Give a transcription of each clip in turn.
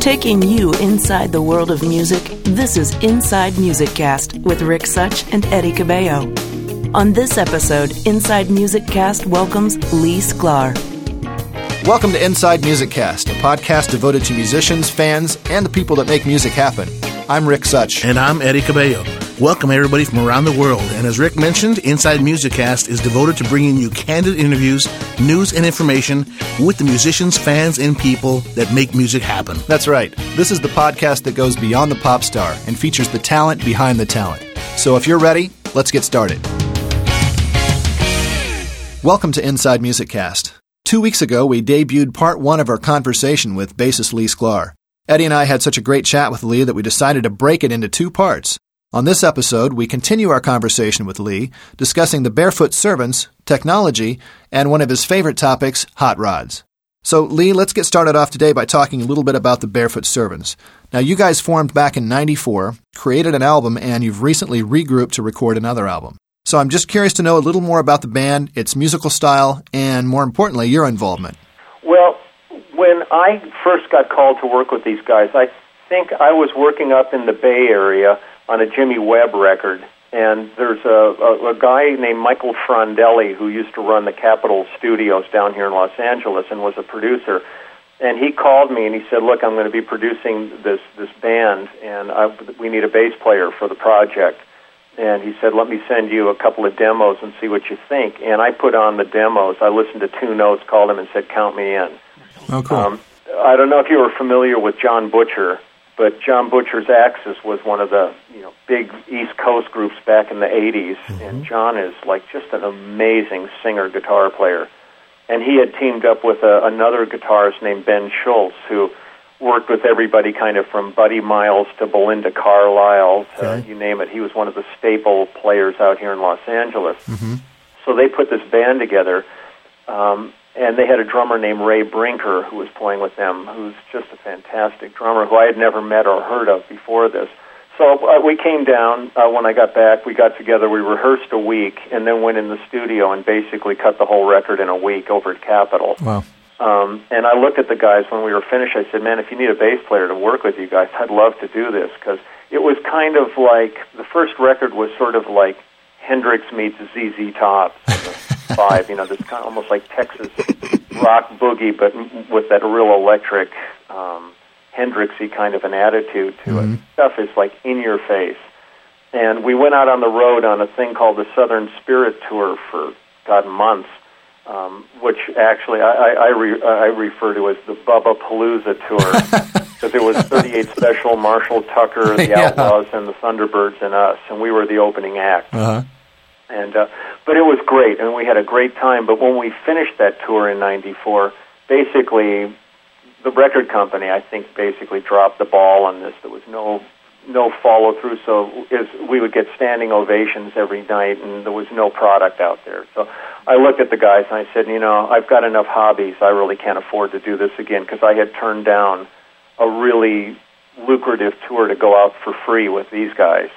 Taking you inside the world of music, this is Inside Music Cast with Rick Such and Eddie Cabello. On this episode, Inside Music Cast welcomes Lee Sklar. Welcome to Inside Music Cast, a podcast devoted to musicians, fans, and the people that make music happen. I'm Rick Such. And I'm Eddie Cabello. Welcome everybody from around the world. And as Rick mentioned, Inside Music Cast is devoted to bringing you candid interviews, news, and information with the musicians, fans, and people that make music happen. That's right. This is the podcast that goes beyond the pop star and features the talent behind the talent. So if you're ready, let's get started. Welcome to Inside Music Cast. Two weeks ago, we debuted part one of our conversation with bassist Lee Sklar. Eddie and I had such a great chat with Lee that we decided to break it into two parts. On this episode, we continue our conversation with Lee, discussing the Barefoot Servants, technology, and one of his favorite topics, hot rods. So, Lee, let's get started off today by talking a little bit about the Barefoot Servants. Now, you guys formed back in 94, created an album, and you've recently regrouped to record another album. So I'm just curious to know a little more about the band, its musical style, and more importantly, your involvement. Well, when I first got called to work with these guys, I think I was working up in the Bay Area on a Jimmy Webb record. And there's a, a, a guy named Michael Frondelli who used to run the Capitol Studios down here in Los Angeles and was a producer. And he called me and he said, "Look, I'm going to be producing this this band, and I, we need a bass player for the project." and he said, "Let me send you a couple of demos and see what you think." And I put on the demos. I listened to two notes, called him, and said, "Count me in." Oh, cool. Um, I don't know if you were familiar with John Butcher, but John Butcher's Axis was one of the you know big East Coast groups back in the '80s, mm-hmm. and John is like just an amazing singer guitar player. And he had teamed up with a, another guitarist named Ben Schultz, who worked with everybody kind of from Buddy Miles to Belinda Carlisle, to, okay. you name it. He was one of the staple players out here in Los Angeles. Mm-hmm. So they put this band together, um, and they had a drummer named Ray Brinker who was playing with them, who's just a fantastic drummer who I had never met or heard of before this. So uh, we came down uh, when I got back. We got together. We rehearsed a week, and then went in the studio and basically cut the whole record in a week over at Capitol. Wow. Um, and I looked at the guys when we were finished. I said, "Man, if you need a bass player to work with you guys, I'd love to do this because it was kind of like the first record was sort of like Hendrix meets ZZ Top five. You know, this kind of almost like Texas rock boogie, but with that real electric um, Hendrixy kind of an attitude to mm-hmm. it. Stuff is like in your face. And we went out on the road on a thing called the Southern Spirit Tour for God months um, which actually I, I, I, re, I refer to as the Bubba Palooza tour because it was 38 Special, Marshall Tucker, the yeah. Outlaws, and the Thunderbirds, and us, and we were the opening act. Uh-huh. And uh, but it was great, and we had a great time. But when we finished that tour in '94, basically the record company, I think, basically dropped the ball on this. There was no no follow through. So is we would get standing ovations every night, and there was no product out there. So I looked at the guys and I said, you know, I've got enough hobbies. I really can't afford to do this again because I had turned down a really lucrative tour to go out for free with these guys.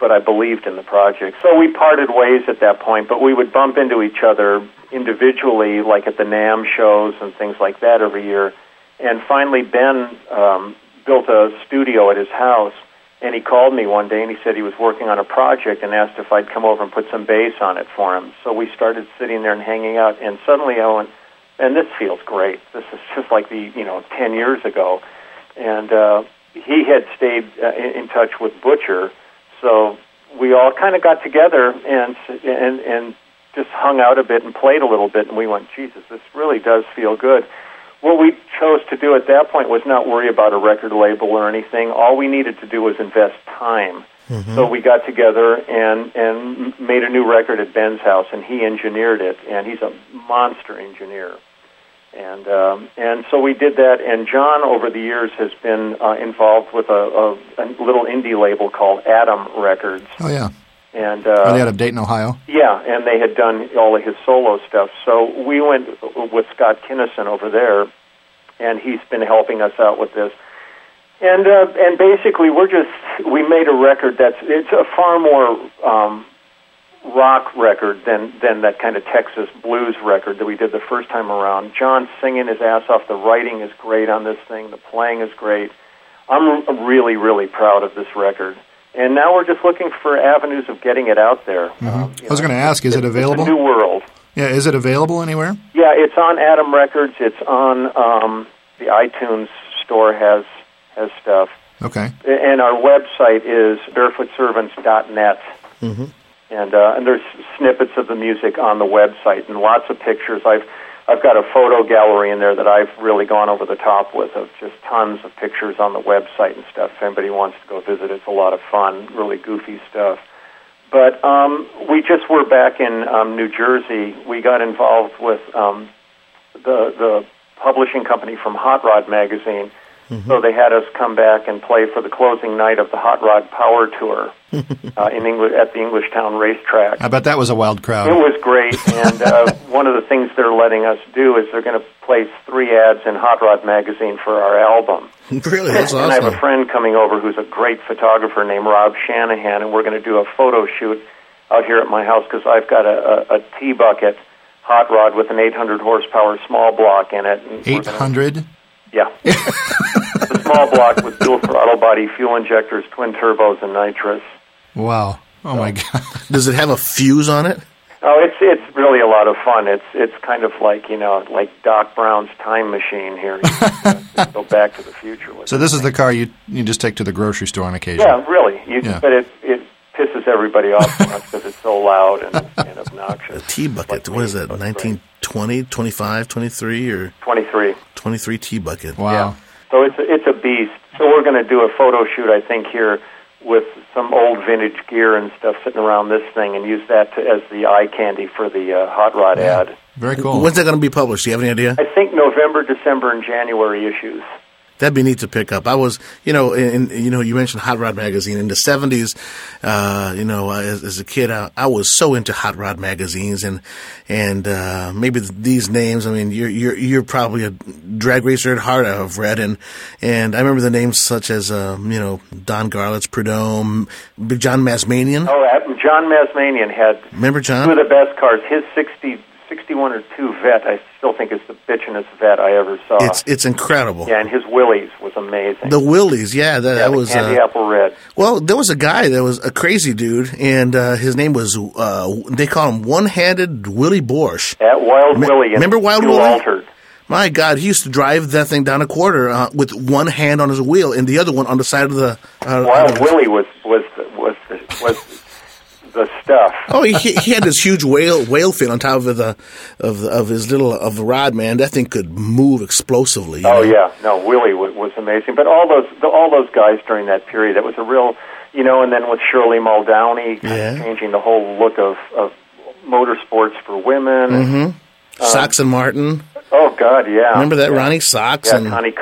But I believed in the project. So we parted ways at that point, but we would bump into each other individually, like at the NAMM shows and things like that every year. And finally, Ben um, built a studio at his house and he called me one day and he said he was working on a project and asked if I'd come over and put some bass on it for him. So we started sitting there and hanging out, and suddenly I went, and this feels great. This is just like the you know ten years ago, and uh, he had stayed uh, in, in touch with Butcher, so we all kind of got together and and and just hung out a bit and played a little bit, and we went, Jesus, this really does feel good what we chose to do at that point was not worry about a record label or anything. All we needed to do was invest time. Mm-hmm. So we got together and and made a new record at Ben's house, and he engineered it, and he's a monster engineer. And um, and so we did that. And John, over the years, has been uh, involved with a, a, a little indie label called Atom Records. Oh yeah. And uh, Are they out of Dayton, Ohio? Yeah, and they had done all of his solo stuff. So we went with Scott Kinnison over there, and he's been helping us out with this. And uh, and basically, we're just we made a record that's it's a far more um, rock record than than that kind of Texas blues record that we did the first time around. John's singing his ass off. The writing is great on this thing. The playing is great. I'm really really proud of this record. And now we're just looking for avenues of getting it out there. Mm-hmm. Um, I was going to ask, is it available? It's a new world. Yeah, is it available anywhere? Yeah, it's on Atom Records. It's on um, the iTunes store has has stuff. Okay. And our website is barefootservants.net. Mm-hmm. And uh, and there's snippets of the music on the website and lots of pictures. I've I've got a photo gallery in there that I've really gone over the top with of just tons of pictures on the website and stuff. If anybody wants to go visit, it's a lot of fun, really goofy stuff. But um, we just were back in um, New Jersey. We got involved with um, the the publishing company from Hot Rod magazine Mm-hmm. So they had us come back and play for the closing night of the Hot Rod Power Tour uh, in English at the Englishtown racetrack. I bet that was a wild crowd. It was great, and uh, one of the things they're letting us do is they're going to place three ads in Hot Rod magazine for our album. really, that's awesome. And I have a friend coming over who's a great photographer named Rob Shanahan, and we're going to do a photo shoot out here at my house because I've got a, a, a T bucket hot rod with an 800 horsepower small block in it. 800. Yeah. the small block with dual throttle body, fuel injectors, twin turbos, and nitrous. Wow. Oh so, my god. Does it have a fuse on it? Oh, it's it's really a lot of fun. It's it's kind of like you know like Doc Brown's time machine here. go back to the future. With so this is the car you you just take to the grocery store on occasion. Yeah, really. You, yeah. But it it pisses everybody off because it's so loud and, and obnoxious. A T bucket. Like what is that? 1920, 25, 23 or 23. 23 T bucket. Wow. Yeah. So it's a, it's a beast. So we're going to do a photo shoot, I think, here with some old vintage gear and stuff sitting around this thing, and use that to, as the eye candy for the uh, hot rod yeah. ad. Very cool. When's that going to be published? Do you have any idea? I think November, December, and January issues that'd be neat to pick up. I was, you know, in, you know, you mentioned Hot Rod magazine in the seventies. Uh, you know, as, as, a kid, I, I, was so into Hot Rod magazines, and and uh, maybe these names. I mean, you're you're you're probably a drag racer at heart. I've read, and and I remember the names such as um, you know Don Garlits, Prudhomme, Big John Mazmanian. Oh, John Mazmanian had remember John two of the best cars. His sixty 61 or 2 vet, I still think is the bitchinest vet I ever saw. It's it's incredible. Yeah, and his Willys was amazing. The Willys, yeah, that, yeah, that was candy uh, apple red. Well, there was a guy that was a crazy dude, and uh, his name was uh, they call him One Handed Willie Borsch. At Wild Me- Willie. Remember Wild Willie? Altered. My God, he used to drive that thing down a quarter uh, with one hand on his wheel and the other one on the side of the. Uh, Wild Willie was was was was stuff. oh, he, he had this huge whale whale fin on top of the of of his little of the rod. Man, that thing could move explosively. Oh know? yeah, no, Willie was, was amazing. But all those the, all those guys during that period, that was a real, you know. And then with Shirley Muldowney, yeah. changing the whole look of of motorsports for women. Mm-hmm. Um, Sox and Martin. Oh God, yeah. Remember that yeah. Ronnie Sox yeah, and Connie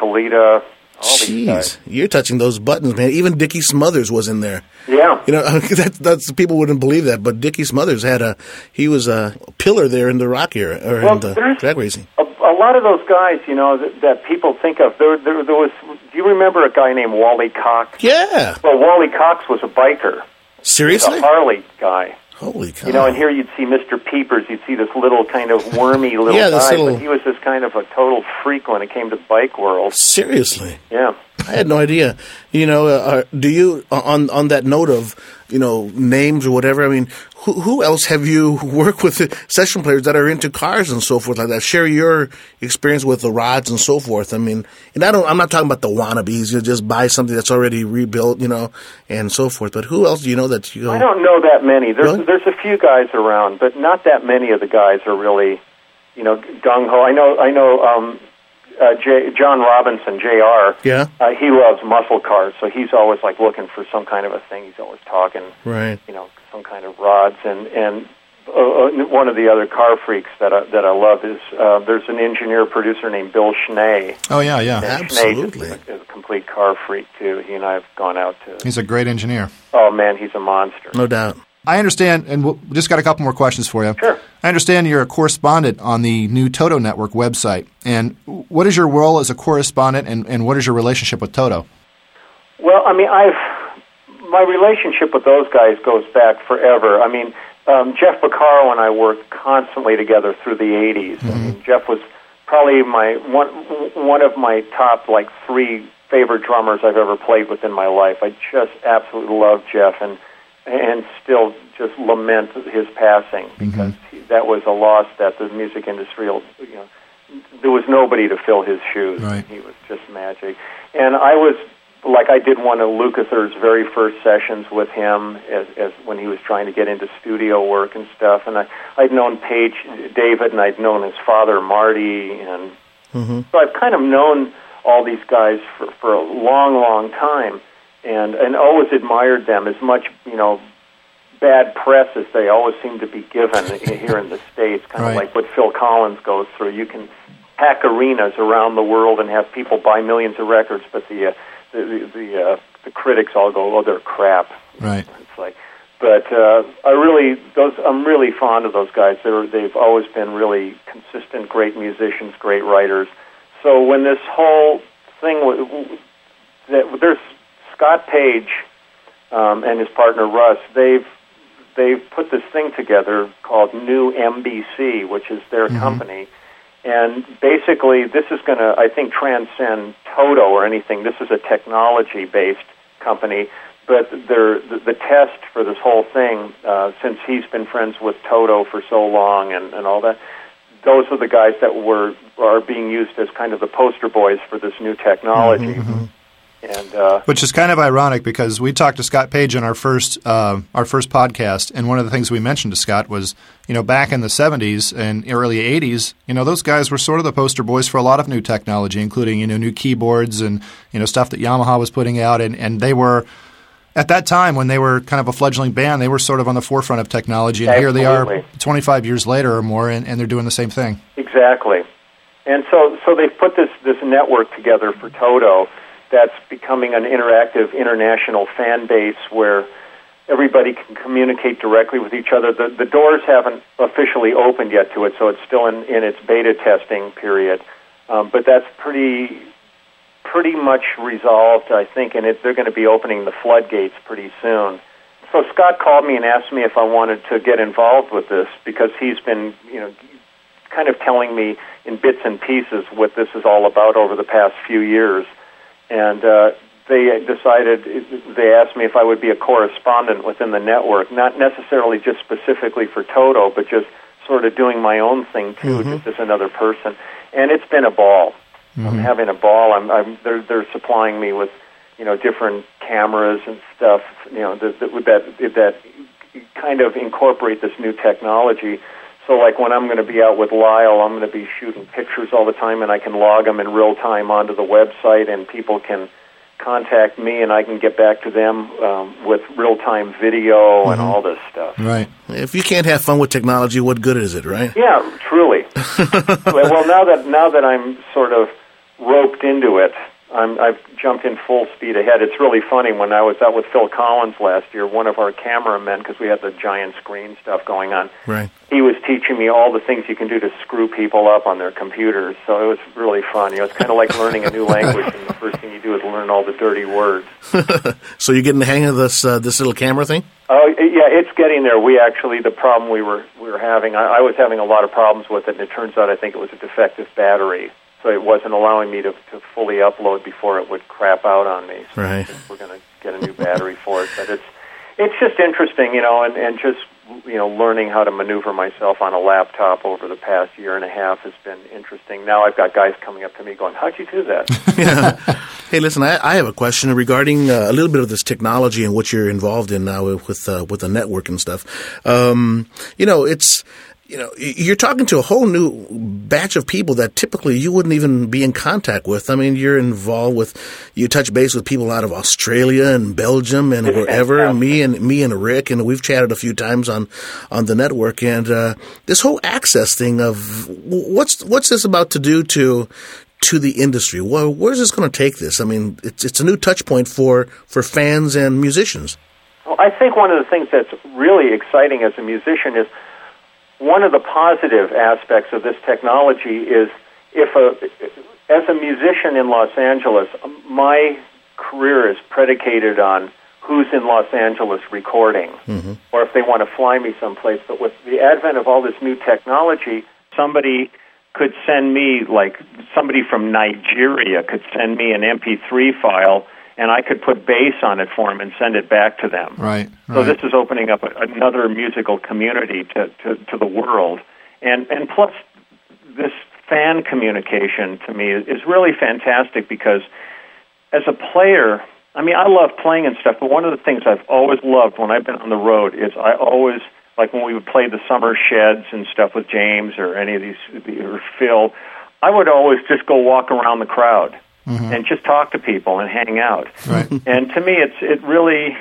Jeez, you're touching those buttons, man. Even Dickie Smothers was in there. Yeah, you know that, that's people wouldn't believe that, but Dickie Smothers had a he was a pillar there in the rock era or well, in the drag racing. A, a, lot of those guys, you know, that, that people think of. There, there, there was. Do you remember a guy named Wally Cox? Yeah. Well, Wally Cox was a biker. Seriously, a Harley guy. Holy cow! You know, and here you'd see Mr. Peepers. You'd see this little kind of wormy little yeah, guy, little... but he was this kind of a total freak when it came to bike world. Seriously? Yeah. I had no idea. You know, uh, do you on on that note of you know names or whatever? I mean, who who else have you worked with session players that are into cars and so forth like that? Share your experience with the rods and so forth. I mean, and I don't. I'm not talking about the wannabes. You just buy something that's already rebuilt, you know, and so forth. But who else do you know that you? Go, I don't know that many. There's really? there's a few guys around, but not that many of the guys are really, you know, gung ho. I know I know. um uh, J, John Robinson, Jr. Yeah, uh, he loves muscle cars, so he's always like looking for some kind of a thing. He's always talking, right? You know, some kind of rods and and. Uh, uh one of the other car freaks that I, that I love is uh, there's an engineer producer named Bill Schnee. Oh yeah, yeah, and absolutely. Schnee is a, complete car freak too. He and I have gone out to. He's a great engineer. Oh man, he's a monster. No doubt. I understand, and we just got a couple more questions for you. Sure. I understand you're a correspondent on the new Toto Network website. And what is your role as a correspondent, and, and what is your relationship with Toto? Well, I mean, I've my relationship with those guys goes back forever. I mean, um, Jeff Porcaro and I worked constantly together through the 80s. I mean, Jeff was probably my one one of my top like three favorite drummers I've ever played with in my life. I just absolutely love Jeff and and still just lament his passing mhm. because he, that was a loss that the music industry, you know, there was nobody to fill his shoes. Right. He was just magic. And I was like I did one of Lukather's very first sessions with him as, as when he was trying to get into studio work and stuff. And I I'd known Paich David and I'd known his father Marty and mm-hmm. so I've kind of known all these guys for for a long long time and and always admired them as much you know bad press as they always seem to be given here in the states kind Right. of like what Phil Collins goes through you can pack arenas around the world and have people buy millions of records but the uh, the the, the, uh, the critics all go oh they're crap Right. it's like but uh, I really those I'm really fond of those guys they're they've always been really consistent great musicians great writers so when this whole thing was that there's Scott Page um, and his partner Russ. They've they've put this thing together called New MBC, which is their company. And basically, this is going to, I think, transcend Toto or anything. This is a technology-based company, but they're, the, the test for this whole thing, uh, since he's been friends with Toto for so long and, and all that, those are the guys that were are being used as kind of the poster boys for this new technology. And uh, Which is kind of ironic because we talked to Scott Page in our first uh, our first podcast, and one of the things we mentioned to Scott was, you know, back in the '70s and early '80s, you know, those guys were sort of the poster boys for a lot of new technology, including you know new keyboards and you know stuff that Yamaha was putting out, and and they were. At that time, when they were kind of a fledgling band, they were sort of on the forefront of technology, and here they are, 25 years later or more, and, and they're doing the same thing. Exactly. And so, so they've put this, this network together for Toto that's becoming an interactive international fan base where everybody can communicate directly with each other. The, the doors haven't officially opened yet to it, so it's still in, in its beta testing period. Um, but that's pretty pretty much resolved, I think, and it, they're going to be opening the floodgates pretty soon. So Scott called me and asked me if I wanted to get involved with this because he's been, you know, kind of telling me in bits and pieces what this is all about over the past few years. And uh, they decided, they asked me if I would be a correspondent within the network, not necessarily just specifically for Toto, but just sort of doing my own thing too, just as another person. And it's been a ball. I'm having a ball. I'm, I'm they're they're supplying me with, you know, different cameras and stuff. You know, that that that, that kind of incorporate this new technology. So, like when I'm going to be out with Lyle, I'm going to be shooting pictures all the time, and I can log them in real time onto the website, and people can contact me, and I can get back to them um, with real time video and all this stuff. Right. If you can't have fun with technology, what good is it, right? Yeah, truly. well, now that now that I'm sort of roped into it, I'm, I've jumped in full speed ahead. It's really funny when I was out with Phil Collins last year. One of our cameramen, because we had the giant screen stuff going on, Right. he was teaching me all the things you can do to screw people up on their computers. So it was really fun. You know, it's kind of like learning a new language, and the first thing you do is learn all the dirty words. So you're getting the hang of this uh, this little camera thing? Oh yeah, it's getting there. We actually the problem we were we were having. I, I was having a lot of problems with it, and it turns out I think it was a defective battery, so it wasn't allowing me to to fully upload before it would crap out on me. So Right. We're going to get a new battery for it, but it's it's just interesting, you know, and and just you know learning how to maneuver myself on a laptop over the past year and a half has been interesting. Now I've got guys coming up to me going, "How'd you do that?" Hey, listen, I, I have a question regarding uh, a little bit of this technology and what you're involved in now with uh, with the network and stuff. Um, you know, it's you know you're talking to a whole new batch of people that typically you wouldn't even be in contact with. I mean, you're involved with you touch base with people out of Australia and Belgium and wherever. and me and me and Rick and we've chatted a few times on on the network and uh, this whole access thing of what's what's this about to do to to the industry? Well, where's this going to take this? I mean, it's it's a new touch point for for fans and musicians. Well, I think one of the things that's really exciting as a musician is one of the positive aspects of this technology is if a as a musician in Los Angeles, my career is predicated on who's in Los Angeles recording, Mm-hmm. or if they want to fly me someplace. But with the advent of all this new technology, somebody could send me, like somebody from Nigeria could send me an MP3 file, and I could put bass on it for them and send it back to them. Right. So this is opening up a, another musical community to, to, to the world, and and plus this fan communication to me is, is really fantastic because as a player, I mean I love playing and stuff, but one of the things I've always loved when I've been on the road is I always like when we would play the summer sheds and stuff with James or any of these or Phil, I would always just go walk around the crowd and just talk to people and hang out. Right. And to me, it's it really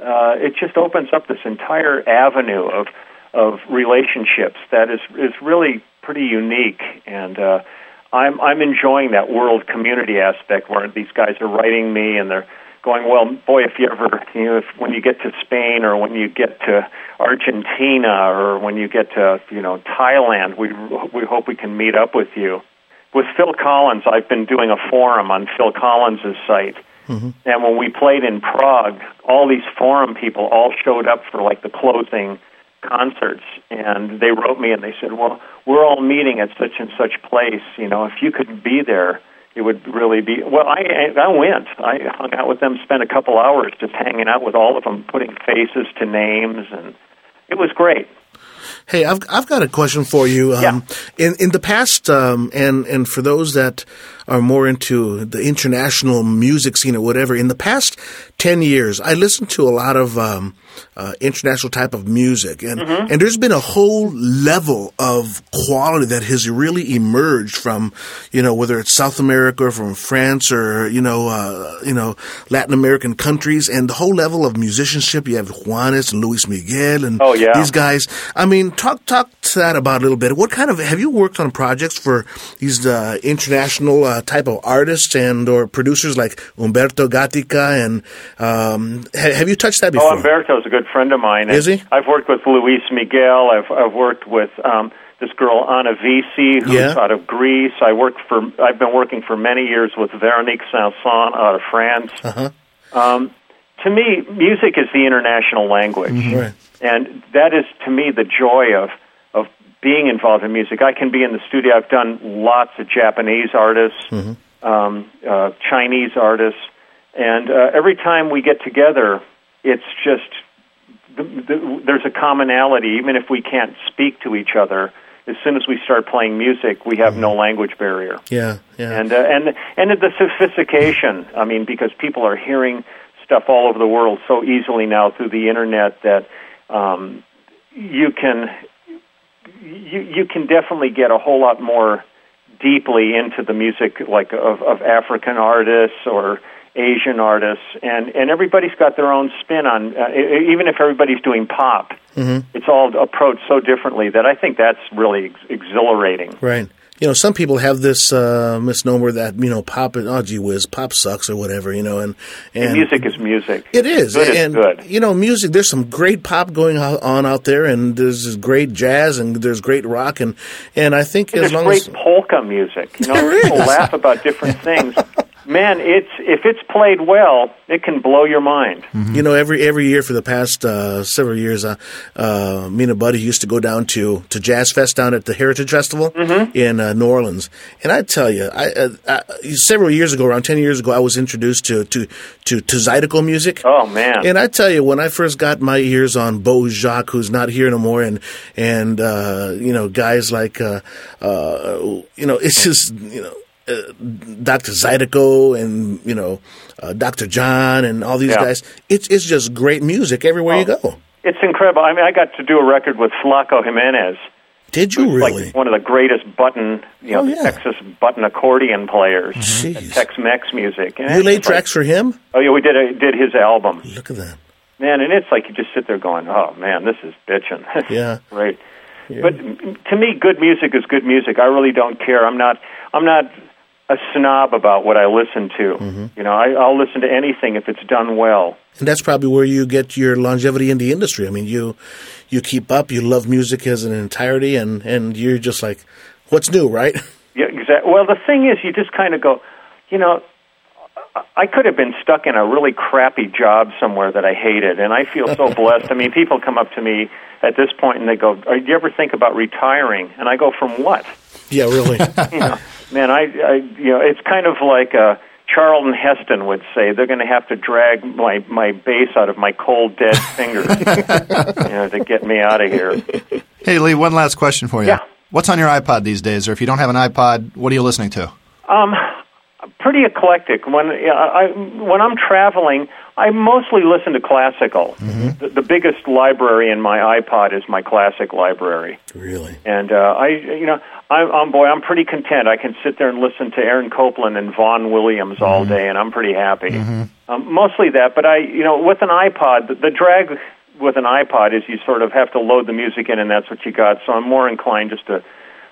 uh, it just opens up this entire avenue of of relationships that is is really pretty unique and. Uh, I'm I'm enjoying that world community aspect where these guys are writing me and they're going, well, boy, if you ever, you know, if when you get to Spain or when you get to Argentina or when you get to, you know, Thailand, we we hope we can meet up with you. With Phil Collins, I've been doing a forum on Phil Collins's site. Mm-hmm. And when we played in Prague, all these forum people all showed up for like the closing concerts. And they wrote me and they said, "Well, we're all meeting at such and such place, you know, if you could be there, it would really be well i i went. I hung out with them spent a couple hours just hanging out with all of them putting faces to names. And it was great Hey, I've I've got a question for you. Um, Yeah. In in the past, um, and and for those that are more into the international music scene or whatever, in the past ten years, I listened to a lot of um, uh, international type of music, and and there's been a whole level of quality that has really emerged from, you know, whether it's South America or from France or you know, uh, you know, Latin American countries, and the whole level of musicianship. You have Juanes and Luis Miguel and Oh, yeah. these guys. I mean, talk talk to that about a little bit. What kind of have you worked on projects for these uh, international uh, type of artists and or producers like Umberto Gatica and um, ha- have you touched that before? oh umberto's a good friend of mine Is he? i've worked with luis miguel i've i've worked with um this girl Anna Vissi, who's Yeah. out of Greece. I worked for. I've been working for many years with Veronique Sanson out of France. Uh-huh. Um, to me, music is the international language. Right. and that is to me the joy of of being involved in music. I can be in the studio. I've done lots of Japanese artists, um, uh, Chinese artists, and uh, every time we get together, it's just the, the, there's a commonality. Even if we can't speak to each other, as soon as we start playing music, we have no language barrier Yeah, yeah. and uh, and and the sophistication. I mean, because people are hearing stuff all over the world so easily now through the internet that um, you can you you can definitely get a whole lot more deeply into the music like of, of African artists or Asian artists, and and everybody's got their own spin on. Uh, even if everybody's doing pop, it's all approached so differently that I think that's really ex- exhilarating. Right. You know, some people have this uh, misnomer that you know, pop. Oh, gee whiz, pop sucks or whatever. You know, and and music is music. It is, Good is and good. you know, music. There's some great pop going on out there, and there's great jazz, and there's great rock, and and I think as There's long great as polka music. You know, people laugh about different things. Man, it's if it's played well, it can blow your mind. you know, every every year for the past uh, several years, uh, uh, me and a buddy used to go down to to Jazz Fest down at the Heritage Festival Mm-hmm. in uh, New Orleans, and I tell you, I, uh, uh, several years ago, around ten years ago, I was introduced to to to, to Zydeco music. Oh man, And I tell you, when I first got my ears on Beau Jocque, who's not here no more, and and uh, you know guys like uh, uh, you know, it's just you know. Uh, Dr. Zydeco and you know uh, Dr. John and all these Yeah. guys. It's it's just great music everywhere you go. it's incredible. I mean, I got to do a record with Flaco Jimenez, Did you really? like one of the greatest button, you know, Oh, yeah. Texas button accordion players, Jeez. Tex-Mex music. And you laid tracks for him? Oh yeah, we did a, did his album. Look at that. Man, and it's like you just sit there going, "Oh man, this is bitching." Yeah. right. But to me, good music is good music. I really don't care. I'm not. I'm not a snob about what I listen to. Mm-hmm. You know, I, I'll listen to anything if it's done well. And that's probably where you get your longevity in the industry. I mean, you you keep up, you love music as an entirety, and and you're just like, what's new, right? Yeah, exactly. Well, the thing is, you just kind of go, you know, I could have been stuck in a really crappy job somewhere that I hated, and I feel so blessed. I mean, people come up to me at this point and they go, "Do you ever think about retiring?" And I go, "From what?" Yeah, really. you know, man, I, I, you know, it's kind of like uh, Charlton Heston would say, "They're going to have to drag my my bass out of my cold dead fingers, you know, to get me out of here." Hey, Lee, one last question for you. Yeah. What's on your iPod these days? Or if you don't have an iPod, what are you listening to? Um, pretty eclectic. When yeah, I when I'm traveling, I mostly listen to classical. The, the biggest library in my iPod is my classic library, really. and uh, I, you know, I'm, I'm boy, I'm pretty content. I can sit there and listen to Aaron Copland and Vaughan Williams all mm-hmm. day, and I'm pretty happy. Mm-hmm. Um, mostly that, but I, you know, with an iPod, the, the drag with an iPod is you sort of have to load the music in, and that's what you got. So I'm more inclined just to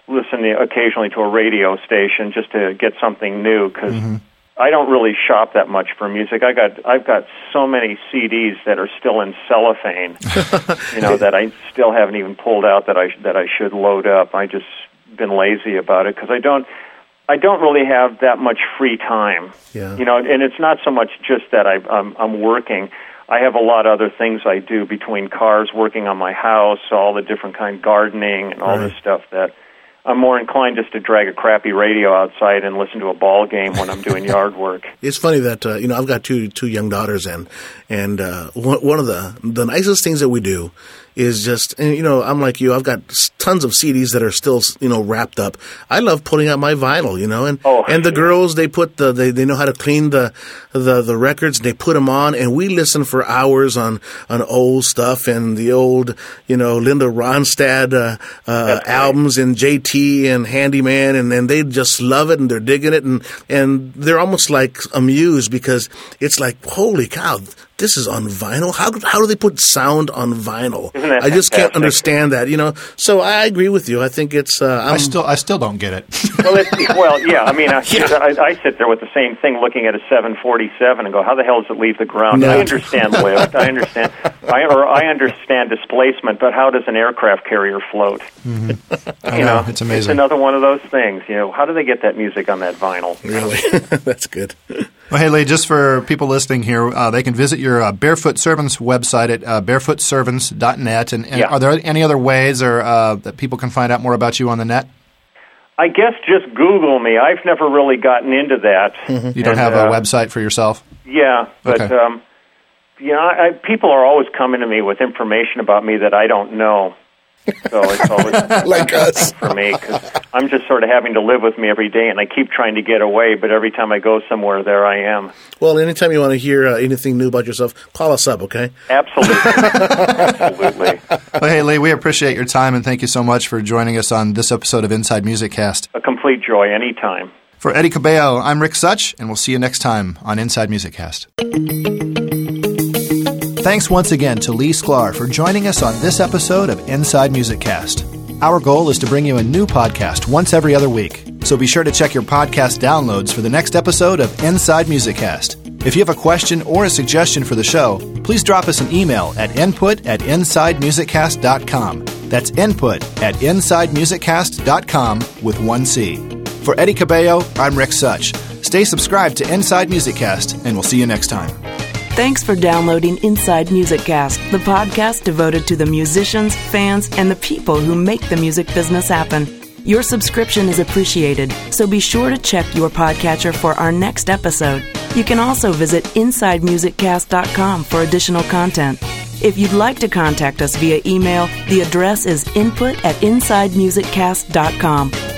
listen occasionally to a radio station just to get something new because mm-hmm. I don't really shop that much for music. I got I've got so many CDs that are still in cellophane, you know, that I still haven't even pulled out that I that I should load up. I just been lazy about it because I don't I don't really have that much free time. Yeah. You know, and it's not so much just that I I'm, I'm working. I have a lot of other things I do between cars, working on my house, all the different kind of gardening and all this stuff that I'm more inclined just to drag a crappy radio outside and listen to a ball game when I'm doing yard work. It's funny that uh, you know I've got two two young daughters and and uh, one, one of the the nicest things that we do is just and, you know I'm like you I've got tons of CDs that are still you know wrapped up. I love putting out my vinyl, you know, and Oh, and the girls they put the they, they know how to clean the the the records. and They put them on, and we listen for hours on on old stuff and the old you know Linda Ronstadt uh, uh, right. albums and JT and Handyman, and then they just love it and they're digging it, and and they're almost like amused because it's like holy cow. This is on vinyl. How how do they put sound on vinyl? I just can't understand that. You know. So I agree with you. I think it's. Uh, I'm, I still, I still don't get it. Well, it's, well, yeah. I mean, I, I, I sit there with the same thing, looking at a 747, and go, "How the hell does it leave the ground?" No. I understand lift. I understand. I or I understand displacement, but how does an aircraft carrier float? I You know, it's amazing. It's another one of those things. You know, how do they get that music on that vinyl? really. That's good. Well, hey, Lee, just for people listening here, uh, they can visit your uh, Barefoot Servants website at uh, barefootservants.net. And, and Yeah. are there any other ways or uh, that people can find out more about you on the net? I guess just Google me. I've never really gotten into that. You don't And, have uh, a website for yourself? Yeah, but Okay. um, you know, I, I, people are always coming to me with information about me that I don't know. So it's always Like us. for me because I'm just sort of having to live with me every day, and I keep trying to get away, but every time I go somewhere, there I am. Well, anytime you want to hear uh, anything new about yourself, call us up, okay? Absolutely, absolutely, Well, hey, Lee, we appreciate your time and thank you so much for joining us on this episode of Inside Music Cast. a complete joy anytime. For Eddie Cabello, I'm Rick Such, and we'll see you next time on Inside Music Cast. Thanks once again to Lee Sklar for joining us on this episode of Inside Music Cast. Our goal is to bring you a new podcast once every other week, so be sure to check your podcast downloads for the next episode of Inside Music Cast. If you have a question or a suggestion for the show, please drop us an email at input at insidemusiccast.com. That's input at insidemusiccast.com with one C. For Eddie Cabello, I'm Rick Such. Stay subscribed to Inside Music Cast, and we'll see you next time. Thanks for downloading Inside Music Cast, the podcast devoted to the musicians, fans, and the people who make the music business happen. Your subscription is appreciated, so be sure to check your podcatcher for our next episode. You can also visit InsideMusicCast.com for additional content. If you'd like to contact us via email, the address is input at InsideMusicCast.com.